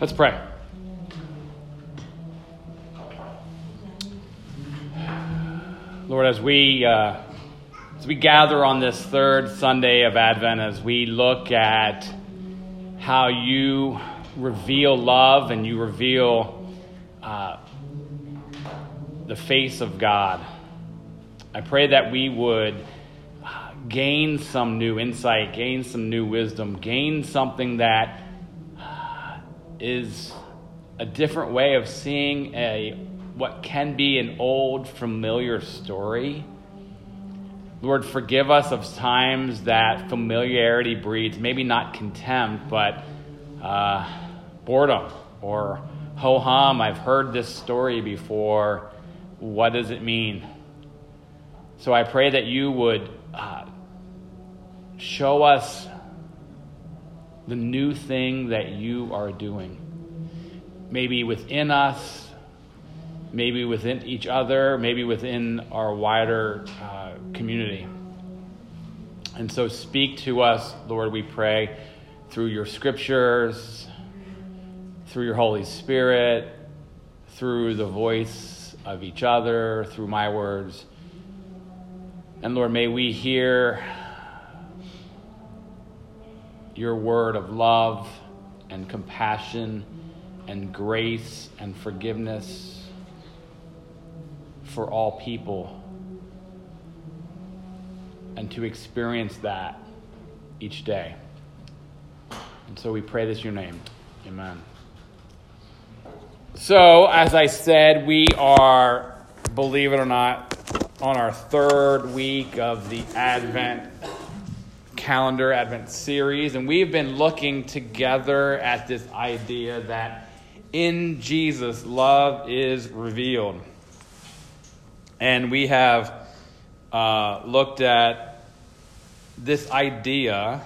Let's pray. Lord, as we uh, as we gather on this third Sunday of Advent, as we look at how you reveal love and you reveal uh, the face of God, I pray that we would uh, gain some new insight, gain some new wisdom, gain something that is a different way of seeing a what can be an old familiar story. Lord, forgive us of times that familiarity breeds maybe not contempt, but uh, boredom or ho hum. I've heard this story before. What does it mean? So I pray that you would uh, show us the new thing that you are doing. Maybe within us, maybe within each other, maybe within our wider uh, community. And so speak to us, Lord, we pray, through your scriptures, through your Holy Spirit, through the voice of each other, through my words. And Lord, may we hear your word of love and compassion and grace and forgiveness for all people and to experience that each day. And so we pray this your name. Amen. So, as I said, we are, believe it or not, on our third week of the Advent calendar, Advent series, and we've been looking together at this idea that in Jesus, love is revealed. And we have uh, looked at this idea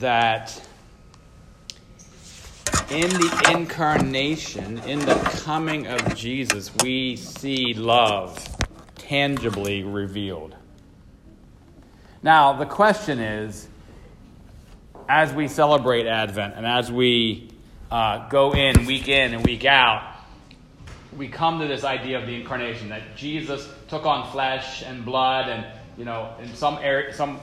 that in the incarnation, in the coming of Jesus, we see love tangibly revealed. Now, the question is as we celebrate Advent and as we uh, go in week in and week out, we come to this idea of the incarnation that Jesus took on flesh and blood, and you know, in some air, some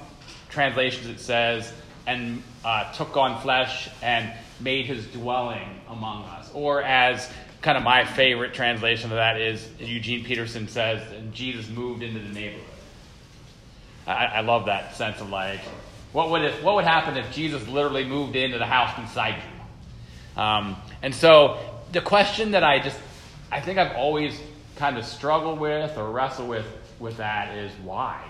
translations it says, and uh, took on flesh and made his dwelling among us. Or as kind of my favorite translation of that is Eugene Peterson says, Jesus moved into the neighborhood. I, I love that sense of like, what would, if, what would happen if Jesus literally moved into the house beside you? Um, and so the question that I just I think I've always kind of struggled with or wrestled with with that is why.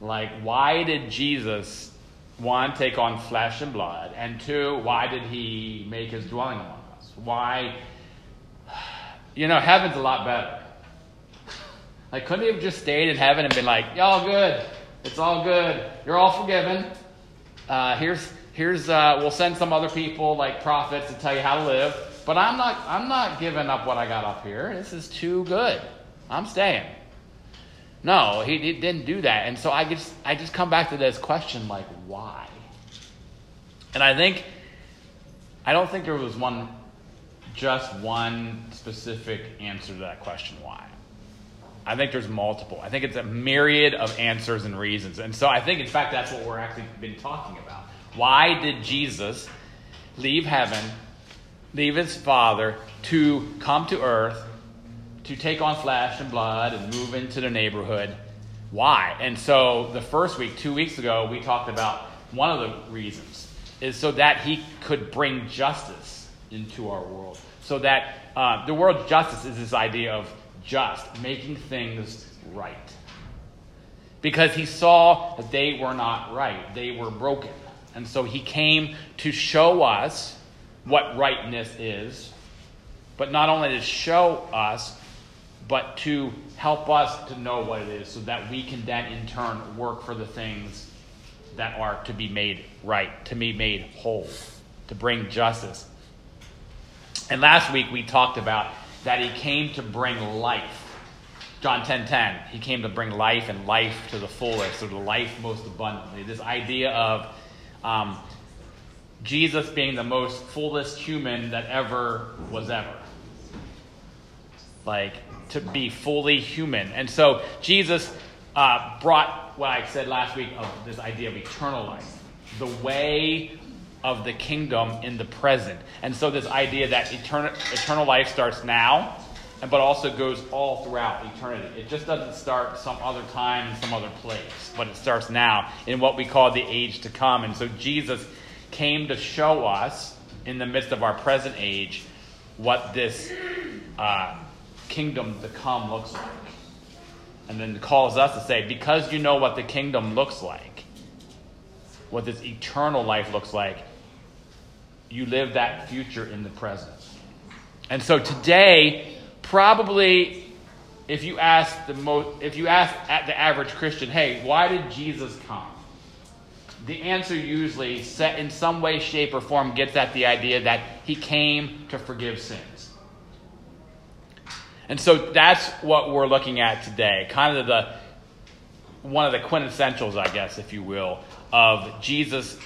Like, why did Jesus, one, take on flesh and blood, and two, why did he make his dwelling among us? Why? You know, heaven's a lot better. Like, couldn't he have just stayed in heaven and been like, y'all good? It's all good. You're all forgiven. Uh, here's, here's, uh, we'll send some other people, like prophets, to tell you how to live. But I'm not, I'm not giving up what I got up here. This is too good. I'm staying. No, he, he didn't do that. And so I just, I just come back to this question like, why? And I think, I don't think there was one, just one specific answer to that question, why. I think there's multiple. I think it's a myriad of answers and reasons. And so I think, in fact, that's what we're actually been talking about. Why did Jesus leave heaven leave his father to come to earth, to take on flesh and blood and move into the neighborhood. Why? And so the first week, two weeks ago, we talked about one of the reasons is so that he could bring justice into our world. So that uh, the world's justice is this idea of just, making things right. Because he saw that they were not right, they were broken. And so he came to show us what rightness is, but not only to show us, but to help us to know what it is so that we can then in turn work for the things that are to be made right, to be made whole, to bring justice. And last week we talked about that he came to bring life. John 10:10, 10, 10, he came to bring life and life to the fullest, or the life most abundantly. This idea of Um, Jesus being the most fullest human that ever was ever. Like, to be fully human. And so, Jesus uh, brought what I said last week of this idea of eternal life, the way of the kingdom in the present. And so, this idea that eternal, eternal life starts now, but also goes all throughout eternity. It just doesn't start some other time in some other place, but it starts now in what we call the age to come. And so, Jesus came to show us in the midst of our present age what this uh, kingdom to come looks like. And then calls us to say, because you know what the kingdom looks like, what this eternal life looks like, you live that future in the present. And so today, probably if you ask the most if you ask at the average Christian, hey, why did Jesus come? The answer usually set in some way, shape, or form gets at the idea that he came to forgive sins. And so that's what we're looking at today. Kind of the one of the quintessentials, I guess, if you will, of Jesus'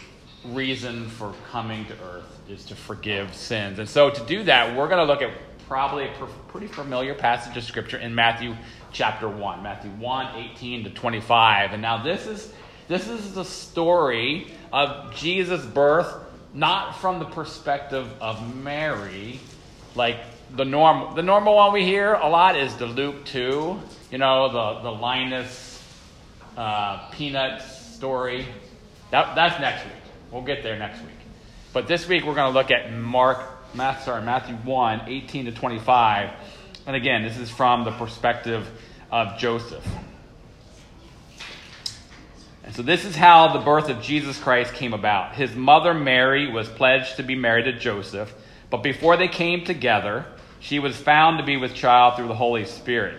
reason for coming to earth is to forgive sins. And so to do that, we're going to look at probably a pretty familiar passage of scripture in Matthew chapter 1, Matthew 1, 18 to 25. And now this is this is the story of Jesus' birth, not from the perspective of Mary, like the norm the normal one we hear a lot is the Luke 2, you know, the, the Linus uh, Peanut story. That, that's next week. We'll get there next week. But this week we're going to look at Mark, Matthew, sorry, Matthew 1, 18 to 25. And again, this is from the perspective of Joseph. And so this is how the birth of Jesus Christ came about. His mother Mary was pledged to be married to Joseph, but before they came together, she was found to be with child through the Holy Spirit.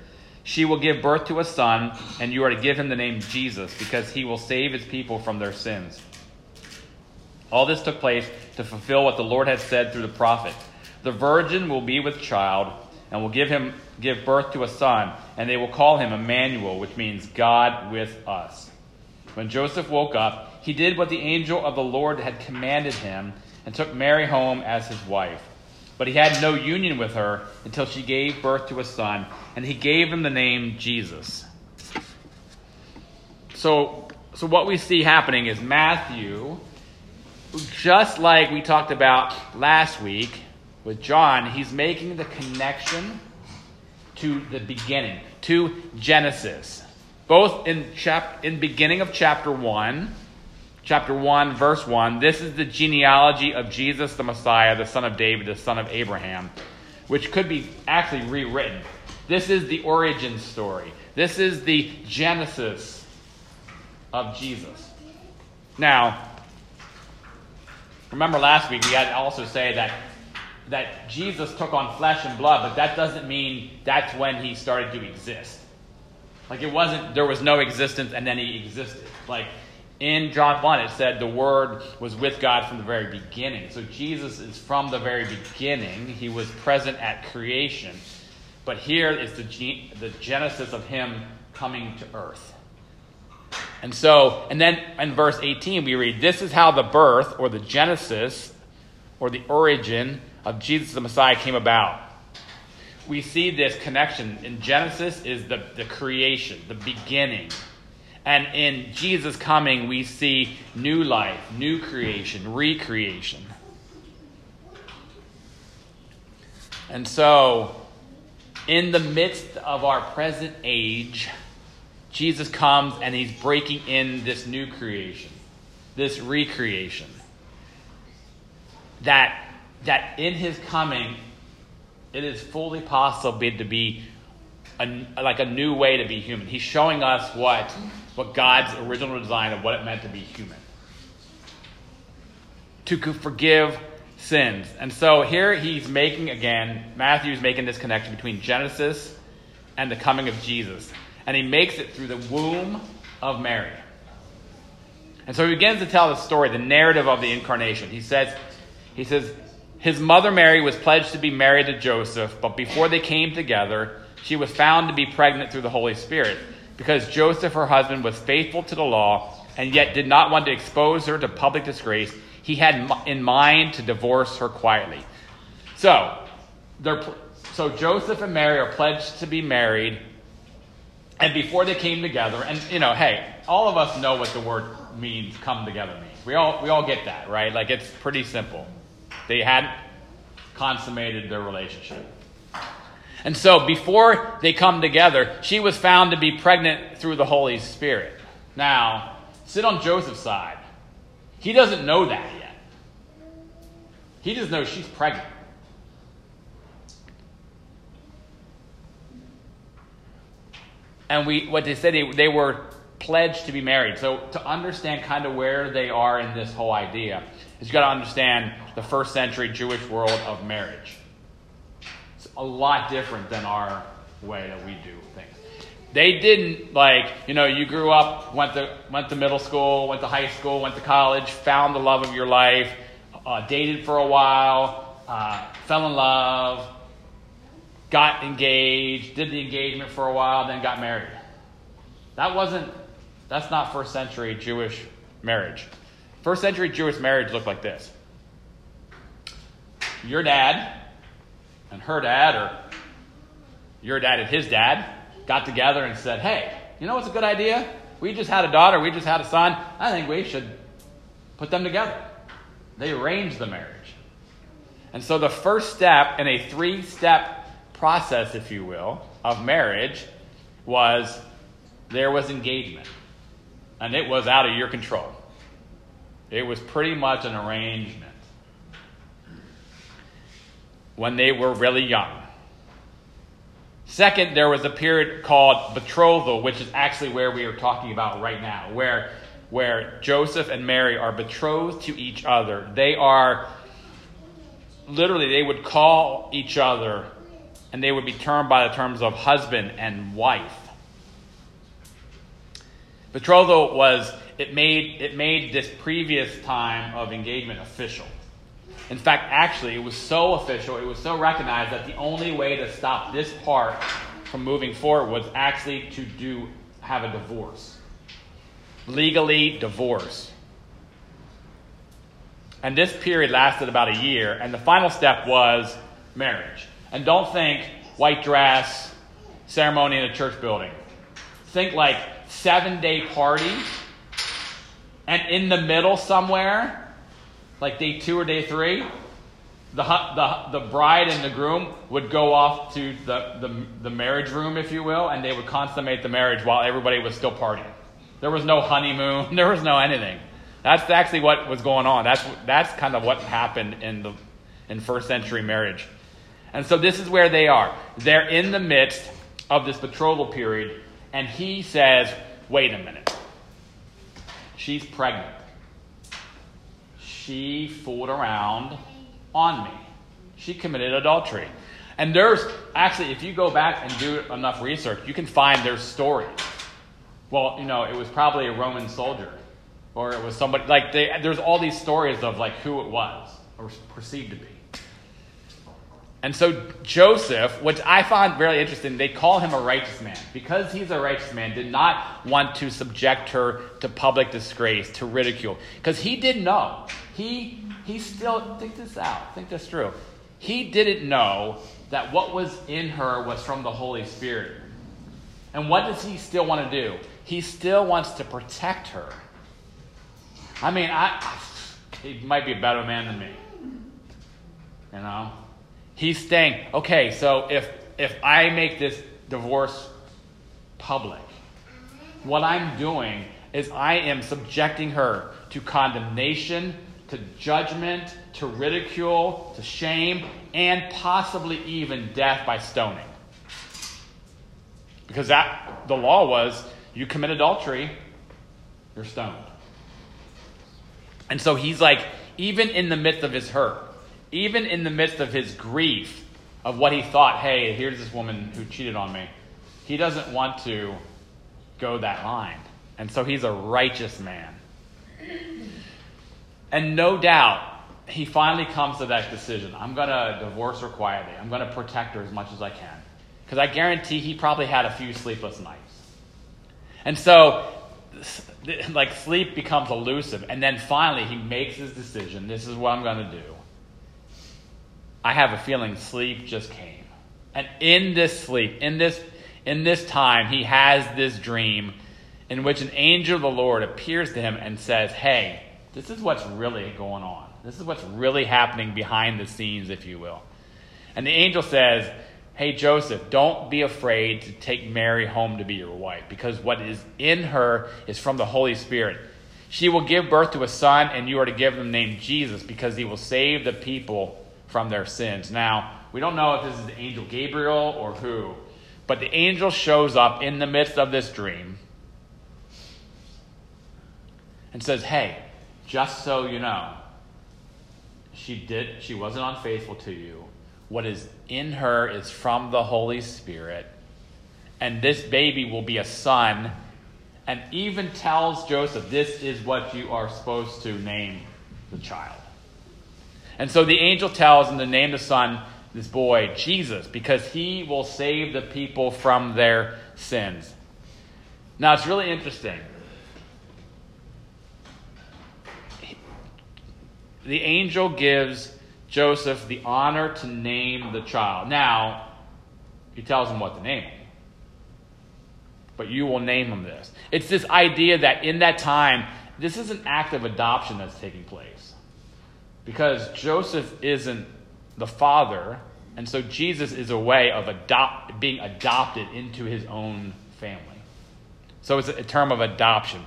She will give birth to a son, and you are to give him the name Jesus, because he will save his people from their sins. All this took place to fulfill what the Lord had said through the prophet. The virgin will be with child and will give him give birth to a son, and they will call him Emmanuel, which means God with us. When Joseph woke up, he did what the angel of the Lord had commanded him and took Mary home as his wife. But he had no union with her until she gave birth to a son, and he gave him the name Jesus. So, so what we see happening is Matthew, just like we talked about last week with John, he's making the connection to the beginning, to Genesis. Both in chap in beginning of chapter 1 chapter 1, verse 1. This is the genealogy of Jesus the Messiah, the son of David, the son of Abraham, which could be actually rewritten. This is the origin story. This is the genesis of Jesus. Now, remember last week we had to also say that that Jesus took on flesh and blood, but that doesn't mean that's when he started to exist. Like it wasn't there was no existence and then he existed. Like in John 1, it said the Word was with God from the very beginning. So Jesus is from the very beginning. He was present at creation. But here is the, the genesis of Him coming to earth. And so, and then in verse 18, we read, This is how the birth, or the genesis, or the origin of Jesus the Messiah came about. We see this connection. In Genesis is the, the creation, the beginning and in Jesus coming, we see new life, new creation, recreation. And so, in the midst of our present age, Jesus comes and he's breaking in this new creation, this recreation. That, that in his coming, it is fully possible to be a, like a new way to be human. He's showing us what what God's original design of what it meant to be human. To forgive sins. And so here he's making, again, Matthew's making this connection between Genesis and the coming of Jesus. And he makes it through the womb of Mary. And so he begins to tell the story, the narrative of the incarnation. He says, he says, his mother Mary was pledged to be married to Joseph, but before they came together, she was found to be pregnant through the Holy Spirit, because Joseph, her husband, was faithful to the law and yet did not want to expose her to public disgrace. He had in mind to divorce her quietly. So, so Joseph and Mary are pledged to be married, and before they came together, and you know, hey, all of us know what the word means come together means. We all we all get that, right? Like it's pretty simple. They hadn't consummated their relationship. And so before they come together, she was found to be pregnant through the Holy Spirit. Now, sit on Joseph's side. He doesn't know that yet. He just knows she's pregnant. And we, what they said, they, they were pledged to be married. So to understand kind of where they are in this whole idea, is you got to understand the first century Jewish world of marriage. It's a lot different than our way that we do things. They didn't like, you know, you grew up, went to went to middle school, went to high school, went to college, found the love of your life, uh, dated for a while, uh, fell in love, got engaged, did the engagement for a while, then got married. That wasn't that's not first century Jewish marriage. First century Jewish marriage looked like this your dad and her dad, or your dad and his dad, got together and said, Hey, you know what's a good idea? We just had a daughter, we just had a son. I think we should put them together. They arranged the marriage. And so the first step in a three step process, if you will, of marriage was there was engagement and it was out of your control. It was pretty much an arrangement when they were really young. Second, there was a period called betrothal, which is actually where we are talking about right now, where, where Joseph and Mary are betrothed to each other. They are literally, they would call each other and they would be termed by the terms of husband and wife. Betrothal was it made it made this previous time of engagement official. In fact, actually, it was so official, it was so recognized that the only way to stop this part from moving forward was actually to do have a divorce. Legally divorce. And this period lasted about a year, and the final step was marriage. And don't think white dress, ceremony in a church building. Think like seven day party, and in the middle somewhere, like day two or day three, the, the, the bride and the groom would go off to the, the, the marriage room, if you will, and they would consummate the marriage while everybody was still partying. There was no honeymoon, there was no anything. That's actually what was going on. That's, that's kind of what happened in, the, in first century marriage. And so this is where they are. They're in the midst of this betrothal period, and he says, wait a minute. She's pregnant. She fooled around on me. She committed adultery. And there's actually, if you go back and do enough research, you can find their stories. Well, you know, it was probably a Roman soldier, or it was somebody like they, there's all these stories of like who it was or perceived to be. And so Joseph, which I find very interesting, they call him a righteous man. Because he's a righteous man, did not want to subject her to public disgrace, to ridicule. Because he didn't know. He he still think this out, think this through. He didn't know that what was in her was from the Holy Spirit. And what does he still want to do? He still wants to protect her. I mean, I he might be a better man than me. You know? He's saying, okay, so if if I make this divorce public, what I'm doing is I am subjecting her to condemnation, to judgment, to ridicule, to shame, and possibly even death by stoning. Because that the law was you commit adultery, you're stoned. And so he's like, even in the midst of his hurt, even in the midst of his grief of what he thought, hey, here's this woman who cheated on me, he doesn't want to go that line. And so he's a righteous man. And no doubt, he finally comes to that decision. I'm going to divorce her quietly. I'm going to protect her as much as I can. Because I guarantee he probably had a few sleepless nights. And so, like, sleep becomes elusive. And then finally, he makes his decision. This is what I'm going to do. I have a feeling sleep just came. And in this sleep, in this, in this time, he has this dream in which an angel of the Lord appears to him and says, Hey, this is what's really going on. This is what's really happening behind the scenes, if you will. And the angel says, Hey, Joseph, don't be afraid to take Mary home to be your wife, because what is in her is from the Holy Spirit. She will give birth to a son, and you are to give him the name Jesus, because he will save the people from their sins. Now, we don't know if this is the angel Gabriel or who, but the angel shows up in the midst of this dream and says, Hey, just so you know, she did she wasn't unfaithful to you. What is in her is from the Holy Spirit. And this baby will be a son. And even tells Joseph, this is what you are supposed to name the child. And so the angel tells him to name the son, this boy, Jesus, because he will save the people from their sins. Now it's really interesting. The angel gives Joseph the honor to name the child. Now, he tells him what to name him. But you will name him this. It's this idea that in that time, this is an act of adoption that's taking place because Joseph isn't the father, and so Jesus is a way of adopt, being adopted into his own family. So it's a term of adoption.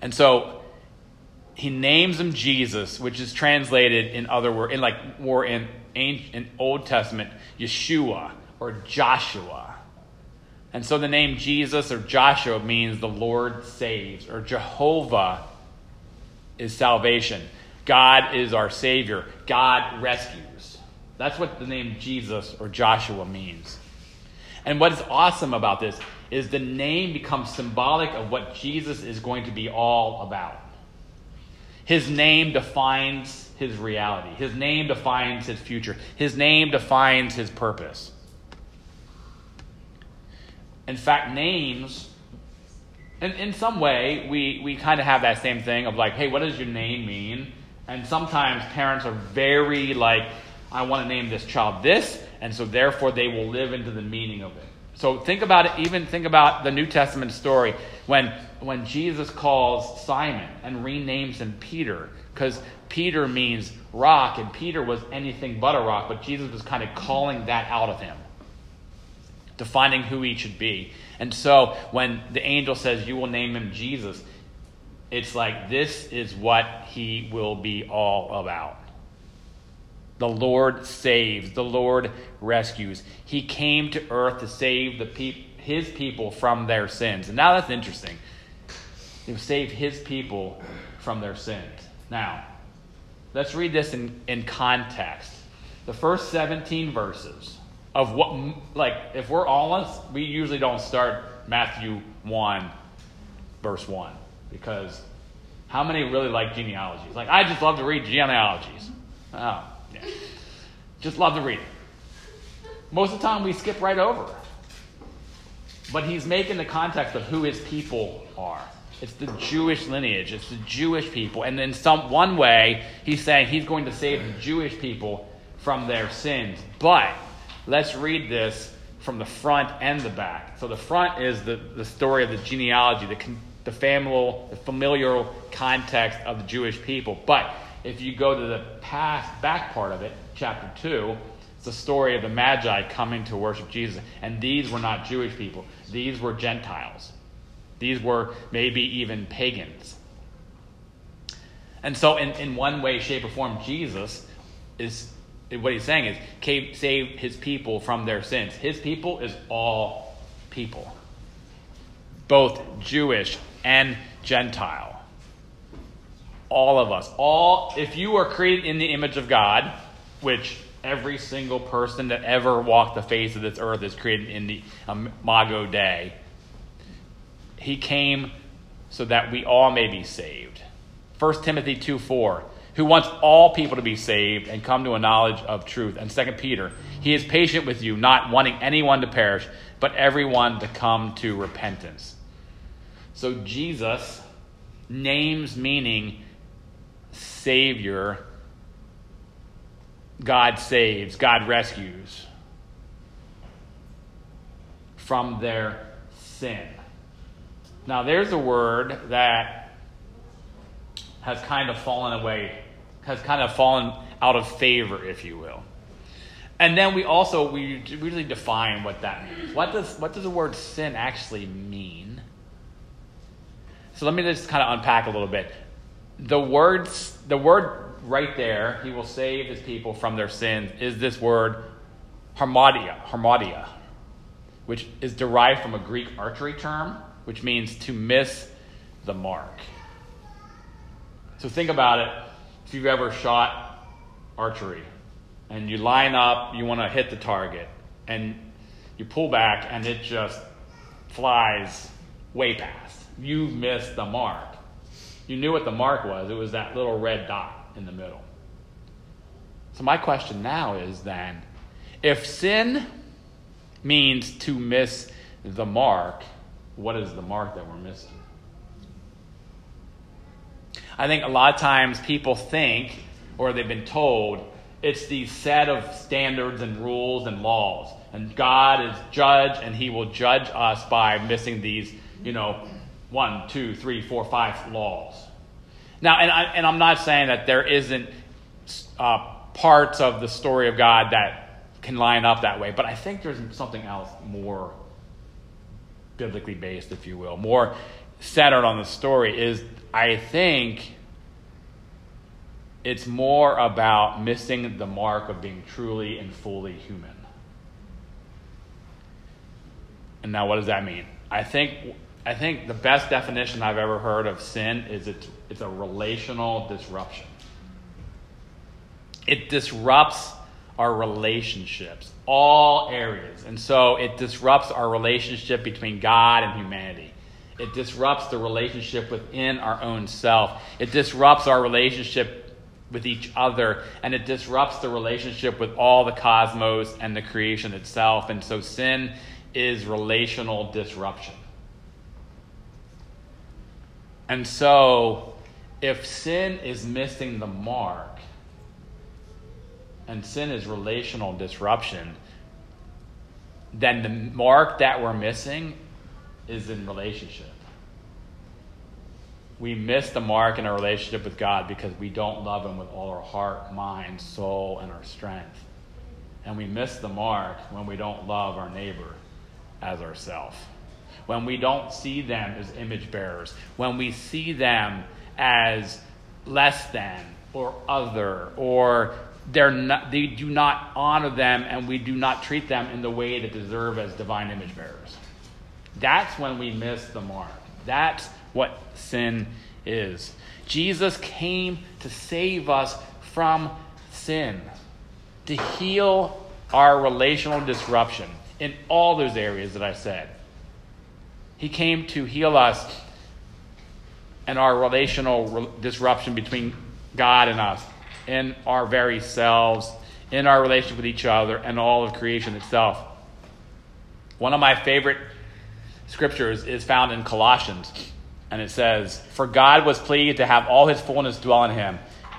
And so he names him Jesus, which is translated in other words, in like more in ancient Old Testament, Yeshua or Joshua. And so the name Jesus or Joshua means the Lord saves, or Jehovah is salvation. God is our Savior. God rescues. That's what the name Jesus or Joshua means. And what is awesome about this is the name becomes symbolic of what Jesus is going to be all about. His name defines his reality, His name defines his future, His name defines his purpose. In fact, names, in, in some way, we, we kind of have that same thing of like, hey, what does your name mean? And sometimes parents are very like, I want to name this child this, and so therefore they will live into the meaning of it. So think about it, even think about the New Testament story when, when Jesus calls Simon and renames him Peter, because Peter means rock, and Peter was anything but a rock, but Jesus was kind of calling that out of him, defining who he should be. And so when the angel says, You will name him Jesus, it's like this is what he will be all about. The Lord saves, the Lord rescues. He came to earth to save the his people from their sins. And now that's interesting. He will save his people from their sins. Now, let's read this in, in context. The first 17 verses of what, like, if we're honest, we usually don't start Matthew 1, verse 1 because how many really like genealogies? Like, I just love to read genealogies. Oh, yeah. Just love to read it. Most of the time, we skip right over. But he's making the context of who his people are. It's the Jewish lineage. It's the Jewish people. And in some one way, he's saying he's going to save the Jewish people from their sins. But let's read this from the front and the back. So the front is the, the story of the genealogy, the, the familial, the familial context of the Jewish people. But if you go to the past back part of it, chapter 2, it's the story of the Magi coming to worship Jesus. And these were not Jewish people, these were Gentiles. These were maybe even pagans. And so, in, in one way, shape, or form, Jesus is what he's saying is save his people from their sins. His people is all people, both Jewish and Gentile. All of us. All if you are created in the image of God, which every single person that ever walked the face of this earth is created in the um, Imago Dei—he came so that we all may be saved. 1 Timothy 2 4, who wants all people to be saved and come to a knowledge of truth. And 2 Peter, he is patient with you, not wanting anyone to perish, but everyone to come to repentance. So Jesus, names meaning Savior, God saves, God rescues from their sin. Now, there's a word that has kind of fallen away, has kind of fallen out of favor, if you will. And then we also we really define what that means. What does what does the word sin actually mean? So let me just kind of unpack a little bit. The words the word right there, he will save his people from their sins, is this word hamartia, hamartia, which is derived from a Greek archery term, which means to miss the mark. So think about it. If you've ever shot archery and you line up, you want to hit the target, and you pull back and it just flies way past. You've missed the mark. You knew what the mark was. It was that little red dot in the middle. So, my question now is then if sin means to miss the mark, what is the mark that we're missing? I think a lot of times people think, or they've been told, it's these set of standards and rules and laws. And God is judge, and He will judge us by missing these, you know, one, two, three, four, five laws. Now, and, I, I'm not saying that there isn't uh, parts of the story of God that can line up that way, but I think there's something else more biblically based, if you will, more centered on the story. Is I think it's more about missing the mark of being truly and fully human. And now, what does that mean? I think I think the best definition I've ever heard of sin is it's, it's a relational disruption. It disrupts our relationships, all areas. And so it disrupts our relationship between God and humanity. It disrupts the relationship within our own self. It disrupts our relationship with each other. And it disrupts the relationship with all the cosmos and the creation itself. And so sin is relational disruption. And so, if sin is missing the mark, and sin is relational disruption, then the mark that we're missing is in relationship. We miss the mark in our relationship with God because we don't love Him with all our heart, mind, soul, and our strength. And we miss the mark when we don't love our neighbor as ourself when we don't see them as image bearers, when we see them as less than or other, or they're not, they do not honor them and we do not treat them in the way that deserve as divine image bearers. That's when we miss the mark. That's what sin is. Jesus came to save us from sin, to heal our relational disruption in all those areas that I said. He came to heal us and our relational disruption between God and us, in our very selves, in our relationship with each other, and all of creation itself. One of my favorite scriptures is found in Colossians, and it says, For God was pleased to have all his fullness dwell in him,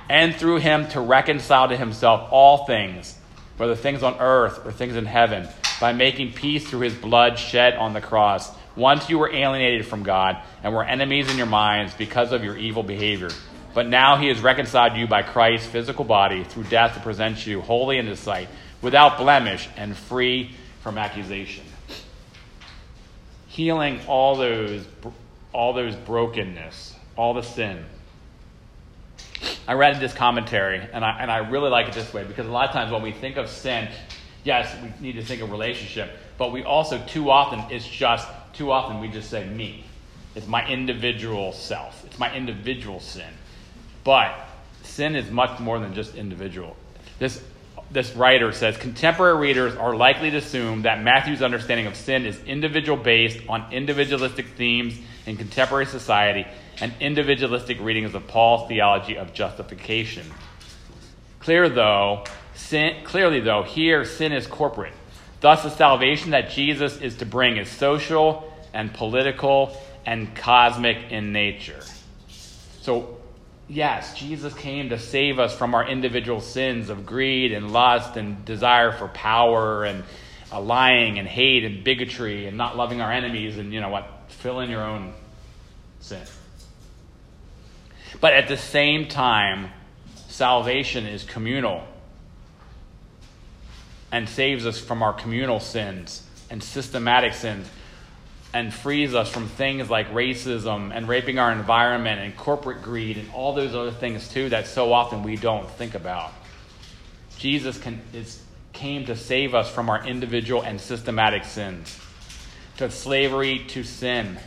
and through him to reconcile to himself all things, whether things on earth or things in heaven, by making peace through his blood shed on the cross once you were alienated from God and were enemies in your minds because of your evil behavior. But now he has reconciled you by Christ's physical body through death to present you holy in his sight, without blemish and free from accusation. Healing all those, all those brokenness, all the sin. I read this commentary, and I, and I really like it this way because a lot of times when we think of sin, yes, we need to think of relationship, but we also, too often, it's just too often we just say me. It's my individual self, it's my individual sin. But sin is much more than just individual. This, this writer says contemporary readers are likely to assume that Matthew's understanding of sin is individual based on individualistic themes in contemporary society and individualistic readings of Paul's theology of justification. Clear though, sin, clearly though, here sin is corporate. Thus, the salvation that Jesus is to bring is social and political and cosmic in nature. So, yes, Jesus came to save us from our individual sins of greed and lust and desire for power and lying and hate and bigotry and not loving our enemies and, you know what, fill in your own sin. But at the same time, salvation is communal and saves us from our communal sins and systematic sins and frees us from things like racism and raping our environment and corporate greed and all those other things too that so often we don't think about. Jesus can, is, came to save us from our individual and systematic sins, to slavery to sin,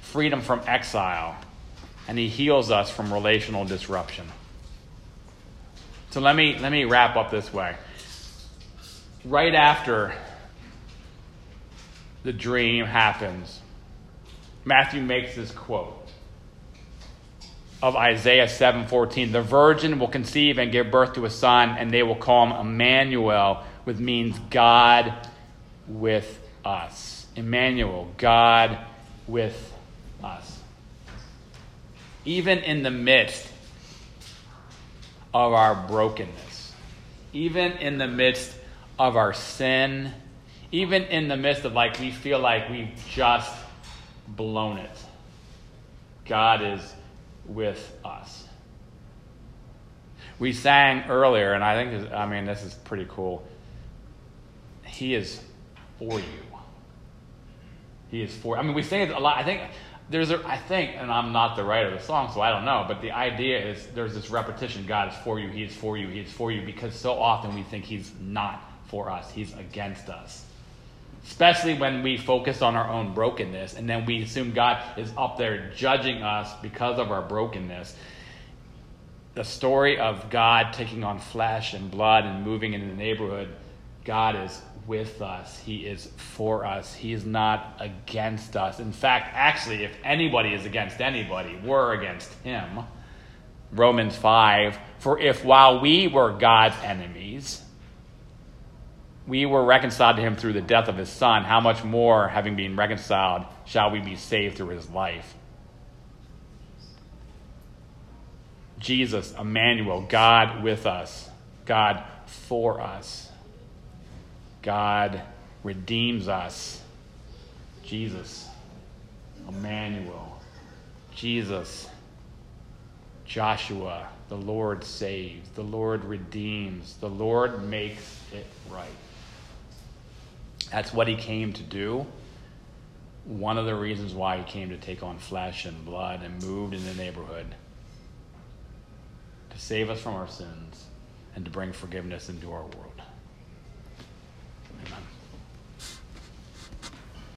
freedom from exile, and he heals us from relational disruption. So let me, let me wrap up this way. Right after the dream happens, Matthew makes this quote of Isaiah 7:14. The virgin will conceive and give birth to a son, and they will call him Emmanuel, which means God with us. Emmanuel, God with us even in the midst of our brokenness, even in the midst of our sin, even in the midst of like we feel like we've just blown it, God is with us. We sang earlier, and I think, I mean, this is pretty cool. He is for you. He is for. I mean, we say it a lot. I think there's a, I think, and I'm not the writer of the song, so I don't know, but the idea is there's this repetition God is for you, He is for you, He is for you, because so often we think He's not for us, He's against us. Especially when we focus on our own brokenness and then we assume God is up there judging us because of our brokenness. The story of God taking on flesh and blood and moving into the neighborhood, God is with us. He is for us. He is not against us. In fact, actually, if anybody is against anybody, we're against him. Romans 5 For if while we were God's enemies, we were reconciled to him through the death of his son, how much more, having been reconciled, shall we be saved through his life? Jesus, Emmanuel, God with us, God for us. God redeems us. Jesus, Emmanuel, Jesus, Joshua, the Lord saves, the Lord redeems, the Lord makes it right. That's what he came to do. One of the reasons why he came to take on flesh and blood and moved in the neighborhood to save us from our sins and to bring forgiveness into our world. Amen.